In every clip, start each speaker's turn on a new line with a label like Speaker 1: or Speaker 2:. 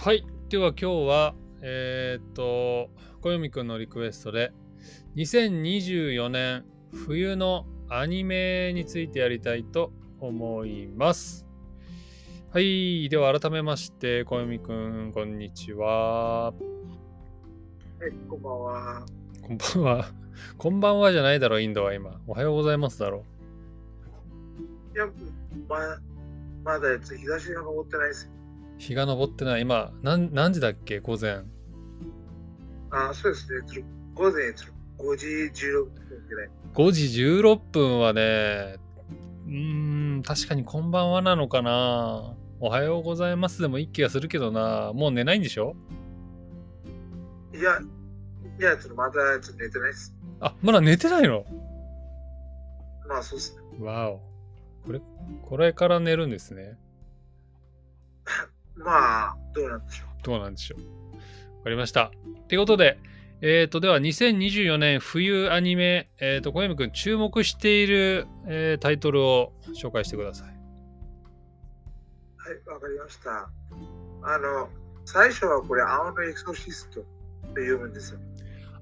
Speaker 1: はい。では今日は、えーっと、小読くんのリクエストで、2024年冬のアニメについてやりたいと思います。はい。では改めまして、小読くん、こんにちは。
Speaker 2: はい、こんばんは。
Speaker 1: こんばんは。こんばんはじゃないだろ、インドは今。おはようございますだろ。
Speaker 2: いや、ままだやつ日差しが昇ってないですよ。
Speaker 1: 日が昇ってない。今、何何時だっけ？午前。
Speaker 2: あ、そうですね。午前ちょっと5時16分ぐらい。
Speaker 1: 5時16分はね、うーん、確かにこんばんはなのかな。おはようございますでもいい気がするけどな。もう寝ないんでしょ？
Speaker 2: いや、いや、ちょっとまだちょっと寝てないです。
Speaker 1: あ、まだ寝てないの？
Speaker 2: まあ、そうですね。
Speaker 1: わお。これ、これから寝るんですね。
Speaker 2: まあ、どうなんでしょう。
Speaker 1: どうなんでしょう。わかりました。ということで、えっ、と、では2024年冬アニメ、えっ、と、小山くん注目している、えータイトルを紹介してください。
Speaker 2: はい、わかりました。あの、最初はこれ、青のエクソシストって読むんですよ。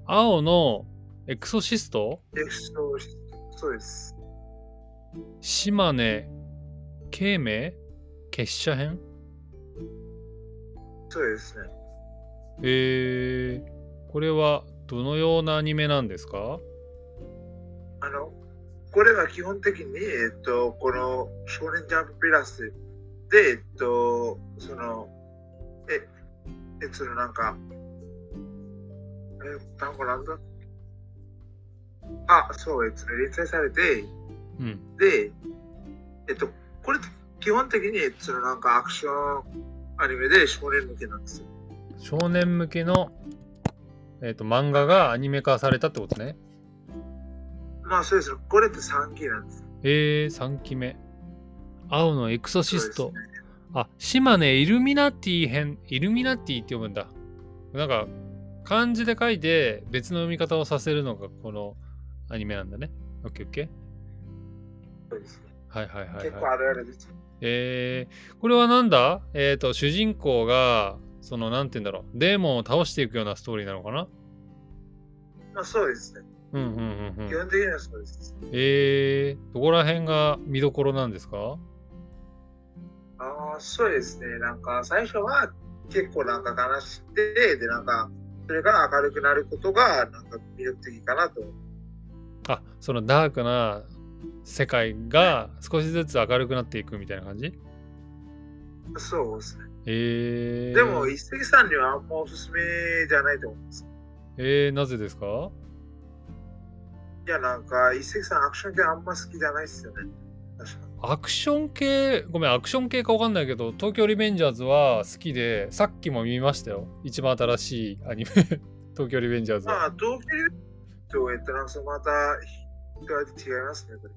Speaker 1: 青のエクソシスト？
Speaker 2: エクソシスト。そうです。
Speaker 1: 島根慶明？結社編？
Speaker 2: そうですね。
Speaker 1: えー、これはどのようなアニメなんですか？
Speaker 2: あの、これが基本的に、えっと、この少年ジャンププラスで、えっと、その、え、え、そのなんか、え、単語なんだ？あ、そう、えっと、連載されて、
Speaker 1: うん。
Speaker 2: で、えっと、これ基本的に、えっと、そのなんかアクションアニメで少年向けなんですよ。
Speaker 1: 少年向けの、えー、と漫画がアニメ化されたってことね。
Speaker 2: まあ、そうですね。これって3期なんです。
Speaker 1: えー、3期目。青のエクソシスト。
Speaker 2: ね
Speaker 1: あ、島根イルミナティ編。イルミナティって読むんだ。なんか、漢字で書いて別の読み方をさせるのがこのアニメなんだね。オッケーオッケー。
Speaker 2: そうですね
Speaker 1: はいはいはい、はい。
Speaker 2: 結構あるあるです。
Speaker 1: えー、これはなんだ？えっ、と、主人公が、その、なんて言うんだろう、デーモンを倒していくようなストーリーなのかな？
Speaker 2: まあ、そうですね。
Speaker 1: うんうんうんうん。
Speaker 2: 基本的にはそうです。
Speaker 1: えー、どこら辺が見どころなんですか？
Speaker 2: ああ、そうですね。なんか最初は結構なんか悲しくて、で、なんかそれから明るくなることがなんか魅力的かなと。
Speaker 1: あ、そのダークな世界が少しずつ明るくなっていくみたいな感じ？
Speaker 2: そうですね。
Speaker 1: えー、
Speaker 2: でも、一石さんにはあんまおすすめじゃないと思うんです。
Speaker 1: えー、なぜですか？
Speaker 2: いや、なんか一石さんアクション系あんま好きじゃないっすよね。
Speaker 1: アクション系、ごめん、アクション系かわかんないけど、東京リベンジャーズは好きで、さっきも見ましたよ。一番新しいアニメ、東京リベンジャーズは。
Speaker 2: まあ、同期と、えっと、なんかまた違いますね、これ。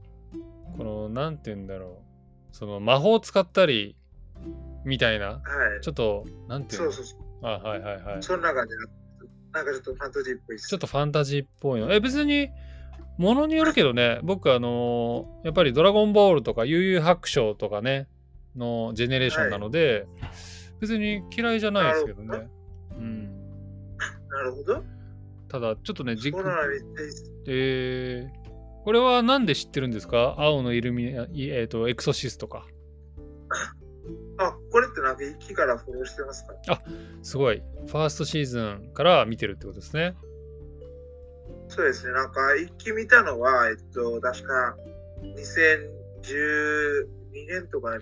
Speaker 1: この、なんて言うんだろう。その魔法使ったり、みたいな。
Speaker 2: はい。
Speaker 1: ちょっと、なんていうの？
Speaker 2: そうそうそう。
Speaker 1: あ、はいはいはい。
Speaker 2: その中で、なんかちょっとファンタジーっぽい。
Speaker 1: ちょっとファンタジーっぽいの。え、別に、ものによるけどね、僕、あのーやっぱりドラゴンボールとか、悠々白書とかね、のジェネレーションなので、別に嫌いじゃないですけどね。うん。
Speaker 2: なるほど。
Speaker 1: ただ、ちょっとね、じ
Speaker 2: っちゃいいっす。
Speaker 1: えー、これはなんで知ってるんですか？青のイルミナ、いえっ、と、エクソシストか。
Speaker 2: あ、これってなんか一期からフォローしてますか？
Speaker 1: すごい。ファーストシーズンから見てるってことですね。
Speaker 2: そうですね。なんか一期見たのは、えっと、確か2012年とか2013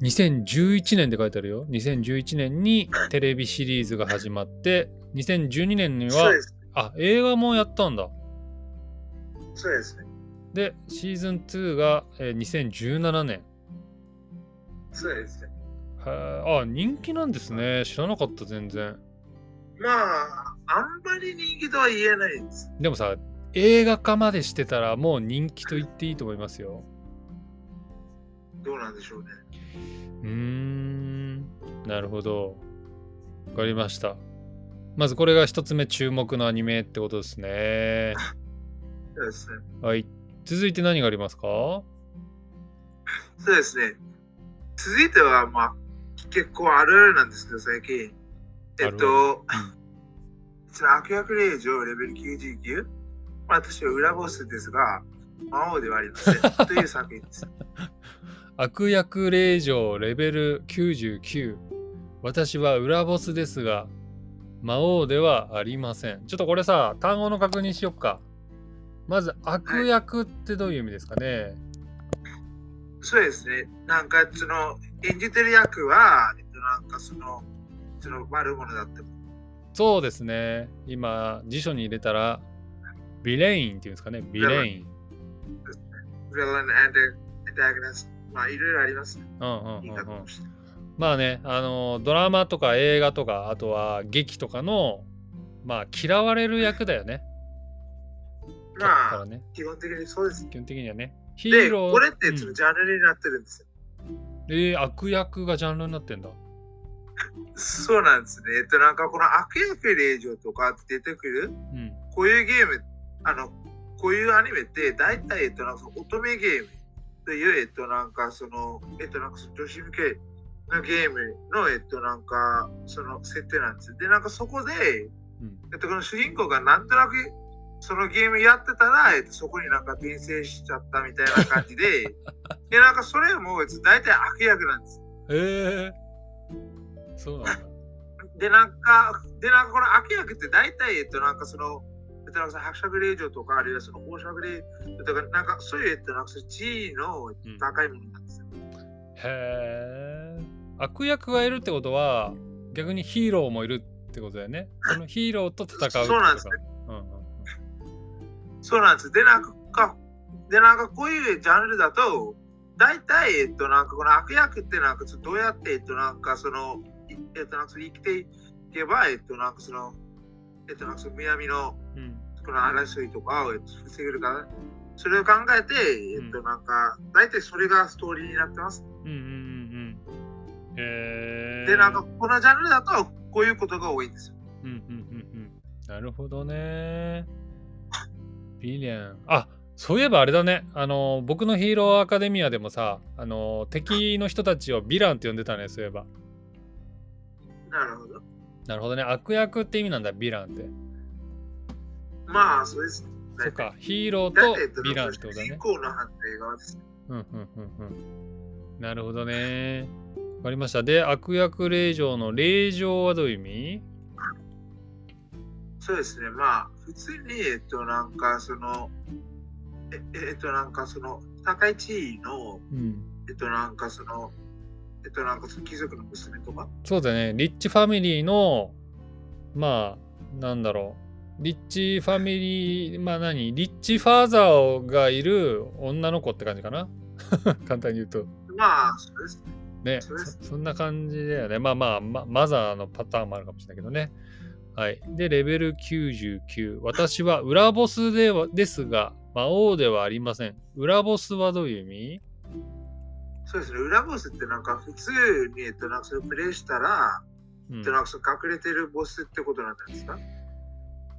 Speaker 2: 年。
Speaker 1: 2011年で書いてあるよ。2011年にテレビシリーズが始まって、2012年には
Speaker 2: そうで、す。
Speaker 1: あ、映画もやったんだ。
Speaker 2: そうですね。
Speaker 1: で、シーズン2が、えー2017年。
Speaker 2: そうですね。
Speaker 1: はあ、人気なんですね。知らなかった、全然。
Speaker 2: まあ、あんまり人気とは言えないです。
Speaker 1: でもさ、映画化までしてたらもう人気と言っていいと思いますよ。
Speaker 2: どうなんでしょうね。
Speaker 1: うーん、なるほど。わかりました。まずこれが一つ目注目のアニメってことですね。
Speaker 2: そうですね。
Speaker 1: はい。続いて何がありますか？
Speaker 2: そうですね。続いては、まあ、結構あるあるなんですけど、最近。えっと、その悪役令嬢レベル99、まあ、私は裏ボスですが、魔王ではありません。という作品です。
Speaker 1: 悪役令嬢レベル99。私は裏ボスですが、魔王ではありません。ちょっとこれさ、単語の確認しよっか。まず、悪役ってどういう意味ですかね、
Speaker 2: そうですね。なんか、その、演じてる役は、えっと、なんかその、その悪者だって。
Speaker 1: そうですね。今、辞書に入れたら、ビレインっていうんですかね？ビレイン。
Speaker 2: villain and antagonist。まあ、いろいろありますね。
Speaker 1: うんうんうんうん。まあね、あのドラマとか映画とか、あとは劇とかの、まあ、嫌われる役だよね。
Speaker 2: まあ、
Speaker 1: からね。
Speaker 2: 基本的にそうです。
Speaker 1: 基本的にはね。ヒ
Speaker 2: で、
Speaker 1: ーロー。
Speaker 2: これって
Speaker 1: うん
Speaker 2: そのジャンルになってるんですよ。
Speaker 1: えー、悪役がジャンルになってんだ。
Speaker 2: そうなんですね。えっと、なんかこの悪役令嬢とか出てくる、
Speaker 1: うん。
Speaker 2: こういうゲーム、あの、こういうアニメって、大体、えっと、なんか乙女ゲームという、えっと、なんかその、えっと、なんかその女子向けのゲームの、えっと、なんか、その設定なんですよ。で、なんかそこで、
Speaker 1: うん。
Speaker 2: えっと、この主人公がなんとなく、そのゲームやってたら、えっと、そこになんか転生しちゃったみたいな感じで、で、なんかそれも、大体悪役なんです。
Speaker 1: えー、そうなんだ。
Speaker 2: で、なんか、で、なんかこの悪役って大体、えっと、なんかその、えっと、なんか伯爵令嬢とか、あるいはその王爵令嬢とか、なんかそういう、えっと、なんかその地位の高いものなんですよ。
Speaker 1: へえ。悪役がいるってことは、逆にヒーローもいるってことだよね。そのヒーローと戦う。
Speaker 2: そうなんですね
Speaker 1: うんうん
Speaker 2: そうなんです。で、なんか、で、なんかこういうジャンルだと、大体、えっと、なんかこの悪役ってなんかどうやって、えっと、なんかその、いえっと、なんかその生きていけば、えっと、なんかその、えっと、なんかその南の
Speaker 1: うん
Speaker 2: この争いとかをえっと防げるか、それを考えて、えっと、なんか、大体それがストーリーになってます。
Speaker 1: うんうんうんうん。へえ。
Speaker 2: で、なんか、このジャンルだと、こういうことが多いんですよ。
Speaker 1: うんうんうんうん。なるほどね。ビリアン。あそういえばあれだね。あの、僕のヒーローアカデミアでもさ、あの、敵の人たちをヴィランって呼んでたね、そういえば。
Speaker 2: なるほど。
Speaker 1: なるほどね。悪役って意味なんだ、ヴィランって。
Speaker 2: まあ、そうです。
Speaker 1: そっか、ヒーローとヴィランってことだ
Speaker 2: ね。
Speaker 1: うんうんうんうん。なるほどね。わかりました。で、悪役令嬢の令嬢はどういう意味？
Speaker 2: そうですね。まあ、普通に、えっと、なんか、その、え、えっと、なんか、その、高い地位の、
Speaker 1: うん。
Speaker 2: えっと、なんか、その、えっと、なんか、その貴族の娘とか、
Speaker 1: そうだね。リッチファミリーの、まあ、なんだろう。リッチファミリー、まあ何？リッチファーザーがいる女の子って感じかな？簡単に言うと。
Speaker 2: まあ、そうですね。
Speaker 1: ね
Speaker 2: そ。
Speaker 1: そんな感じだよね。まあまあ、まマザーのパターンもあるかもしれないけどね。はい。で、レベル99。私は裏ボスではですが、魔王ではありません。裏ボスはどういう意味？
Speaker 2: そうですね。裏ボスって、なんか、普通に、えっと、なんか、それプレイしたら、
Speaker 1: うん
Speaker 2: えっと、なんか、その隠れてるボスってことなんですか？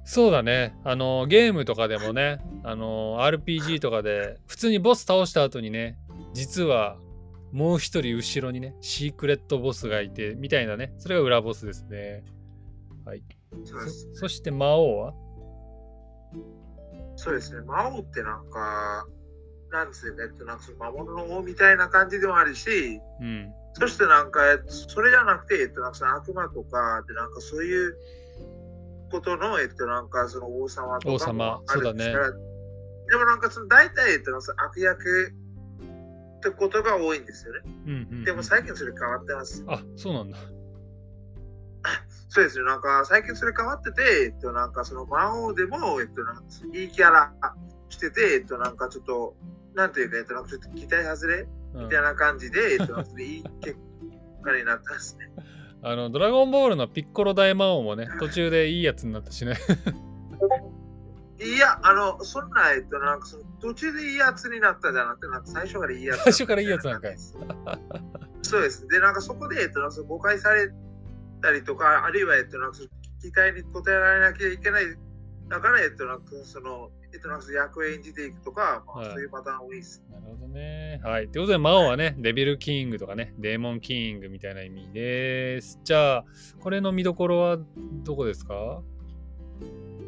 Speaker 1: そうだね。あの、ゲームとかでもね、あの、RPG とかで、普通にボス倒した後にね、実はもう一人後ろにね、シークレットボスがいて、みたいなね、それが裏ボスですね。はい。
Speaker 2: そうです。
Speaker 1: そそして魔王は？
Speaker 2: そうですね。魔王ってなんか、なんですよね。えっと、なんかその魔物の王みたいな感じでもあるし、
Speaker 1: うん。
Speaker 2: そしてなんか、えっとそれじゃなくて、えっと、なんかその悪魔とかで、なんかそういうことの、えっと、なんかその王様とかもあるんですから、でもなんかその大体、えっと、なんか悪役ってことが多いんですよね。
Speaker 1: うんうんうん
Speaker 2: でも最近それ変わってます。
Speaker 1: あ、そうなんだ。
Speaker 2: そうですね。なんか最近それ変わってて、えっと、なんかその魔王でも、えっと、なんかいいキャラしてて、えっと、なんかちょっと、なんていうか、えっと、なんかちょっと期待外れ
Speaker 1: うん
Speaker 2: みたいな感じで、えっと、いい結果になったんですね。
Speaker 1: あの、ドラゴンボールのピッコロ大魔王もね、途中でいいやつになったしね。
Speaker 2: いや、あの、そんな、えっと、なんかその途中でいいやつになったじゃなくて、なんか最初からいいやつ。
Speaker 1: 最初からいいやつなんかい。
Speaker 2: そうです。で、なんかそこで、えっと、なんか誤解されたりとか、あるいは、えっと、なんか期待に応えられなきゃいけない。だから、えっと、なんかその、えっと、なんか役を演じていくとか、まあ、
Speaker 1: はい
Speaker 2: そういうパターン多いです。
Speaker 1: なるほどね。はい。ということで、魔王はね、デビルキングとかね、デーモンキングみたいな意味です。じゃあ、これの見どころはどこですか？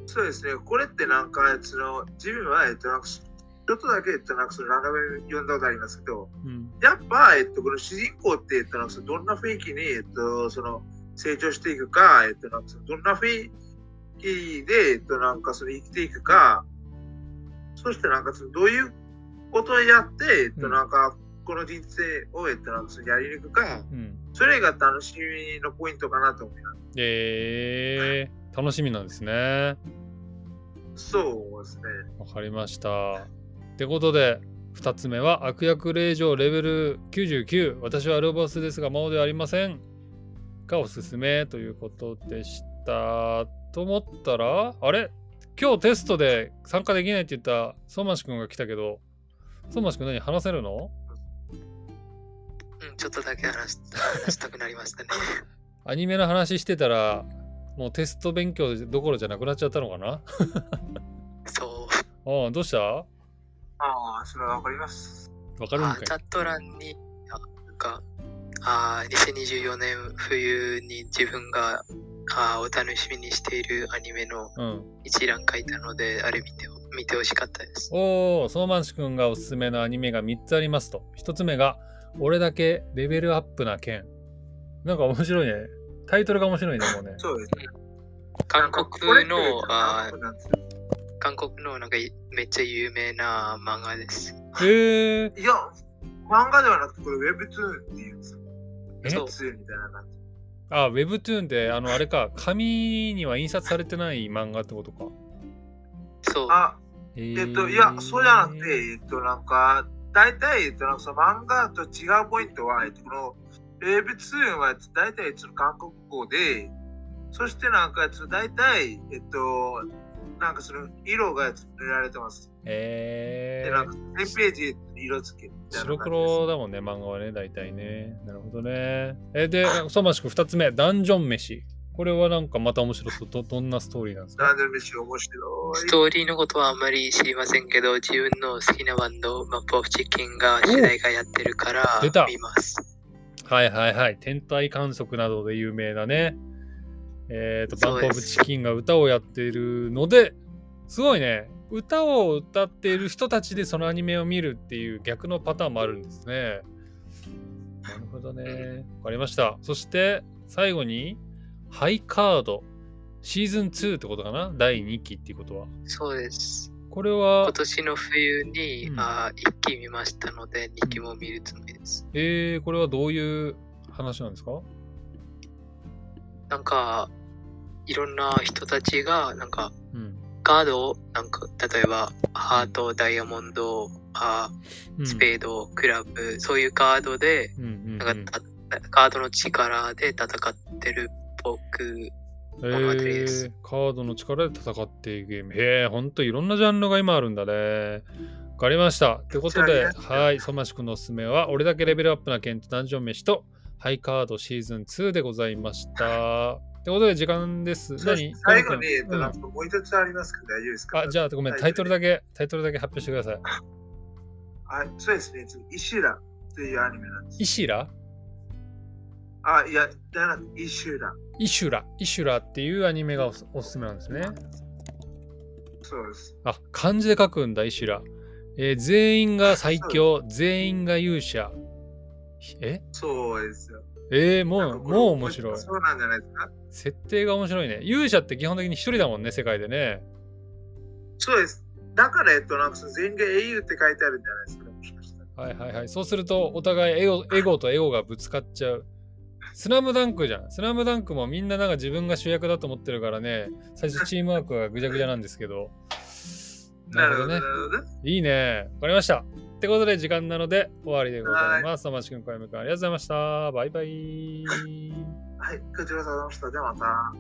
Speaker 2: そうですね、これってなんか、その自分は、えっと、なんかちょっとだけ、えっと、なんかそのラノベ読んだことありますけど、
Speaker 1: うん。
Speaker 2: やっぱ、えっと、この主人公って、えっと、なんかそのどんな雰囲気に、えっと、その成長していくか、えっと、なんかどんな雰囲気で、えっと、なんかその生きていくか、そしてなんかそのどういうことをやって、えっと、
Speaker 1: うん
Speaker 2: なんか、この人生を、えっと、なんかそのやり抜くか、
Speaker 1: うん。
Speaker 2: それが楽しみのポイントかなと思います。
Speaker 1: えー、楽しみなんですね。
Speaker 2: そうですね。
Speaker 1: わかりました。ってことで、2つ目は悪役令状レベル99。私はロボスですが魔王ではありません。がおすすめということでした。と思ったら、あれ？今日テストで参加できないって言った相馬市くんが来たけど、相馬市くん何話せるの？
Speaker 3: うん、ちょっとだけ話し話したくなりましたね。
Speaker 1: アニメの話してたら、もうテスト勉強どころじゃなくなっちゃったのかな？
Speaker 3: そう。
Speaker 1: ああ、どうした？わ
Speaker 2: ああ、それはわかります。
Speaker 3: あ
Speaker 1: かるんかい
Speaker 3: チャット欄に、あなんか、あ2024年冬に自分があお楽しみにしているアニメの
Speaker 1: うん。
Speaker 3: 一覧書いたので、あれ見て見てほしかったです。
Speaker 1: おお、相馬市くんがおすすめのアニメが3つありますと。1つ目が、俺だけレベルアップな剣。なんか面白いね。タイトルが面白いね、もうね。
Speaker 2: そうですね。
Speaker 3: 韓国の、あ
Speaker 2: 韓国なんですよ
Speaker 3: 韓国のなんかいめっちゃ有名な漫画です。
Speaker 1: へえ
Speaker 2: いや、漫画ではなくて、これ Webtoon っていうんですよ。
Speaker 1: え
Speaker 2: Webtoon みたいな感じ。
Speaker 1: あ、Webtoon って、あの、あれか、紙には印刷されてない漫画ってことか。
Speaker 3: そう。
Speaker 2: あ、
Speaker 1: え
Speaker 2: えっと、いや、そうじゃなくて、えっと、なんか、大体、えっと、なんかその漫画と違うポイントは、えっと、この Webtoon は大体、その韓国語で、そしてなんか、その大体、えっと、なんかその色が塗られてます。
Speaker 1: え
Speaker 2: で、なんか、1000ページ色付け
Speaker 1: 白。黒だもんね、漫画はね、大体ね。なるほどね。え、で、相馬市くん2つ目、ダンジョン飯。これはなんかまた面白そう。どどんなストーリーなんですか？
Speaker 2: ランドル飯面白い。
Speaker 3: ストーリーのことはあんまり知りませんけど、自分の好きなバンド、マップオフチキンが主題歌やってるから
Speaker 1: 出た
Speaker 3: 見ます。
Speaker 1: はいはいはい。天体観測などで有名なね。えっ、と、バンプオブチキンが歌をやっているので、すごいね。歌を歌っている人たちでそのアニメを見るっていう逆のパターンもあるんですね。なるほどね。わかりました。そして最後に、ハイカード。シーズン2ってことかな？第2期っていうことは。
Speaker 3: そうです。
Speaker 1: これは
Speaker 3: 今、年の冬に、
Speaker 1: うん
Speaker 3: あ1期見ましたので、2期も見るつもりです。
Speaker 1: えー、これはどういう話なんですか？
Speaker 3: なんか、いろんな人たちが、なんか、
Speaker 1: うん。
Speaker 3: カードを、なんか、例えば、ハート、ダイヤモンド、あ
Speaker 1: うん
Speaker 3: スペード、クラブ、そういうカードで、なんかードの力で戦ってる僕、物語です
Speaker 1: えー、カードの力で戦っていくゲーム。へえ、ほんといろんなジャンルが今あるんだね。わかりました。ということで、はい、ソマシ君のおすすめは、俺だけレベルアップな剣とダンジョン飯と、ハイカードシーズン2でございました。ということで、時間です。何
Speaker 2: 最後に、えっと、
Speaker 1: うん
Speaker 2: なんかもう一つありますけど、大丈夫ですか？
Speaker 1: あ、じゃあ、ごめん、タイトルだけ、タイトルだけ発表してください。
Speaker 2: はい、そうですね。イシラというアニメなんです。
Speaker 1: イシラ？
Speaker 2: あ、いや、じゃなくてイシュラ。
Speaker 1: イシュラ。イシュラっていうアニメがおすおすすめなんですね。
Speaker 2: そうです。
Speaker 1: あ、漢字で書くんだ、イシュラ。えー全員が最強、全員が勇者。え？
Speaker 2: そうですよ。
Speaker 1: えー、もう、もう面白い。
Speaker 2: そうなんじゃないですか？
Speaker 1: 設定が面白いね。勇者って基本的に一人だもんね、世界でね。
Speaker 2: そうです。だから、えっと、なんか全員が英雄って書いてあるんじゃないですか？
Speaker 1: はいはいはい。そうすると、お互いエゴ エゴとエゴがぶつかっちゃう。スラムダンクじゃん。スラムダンクもみんななんか自分が主役だと思ってるからね、最初チームワークがぐちゃぐちゃなんですけど。な。るほどね。いいね。わかりました。ってことで時間なので終わりでございます。おましくん、小山くん、ありがとうございました。バイバイ。
Speaker 2: はい、こちらさまでした。ではまた。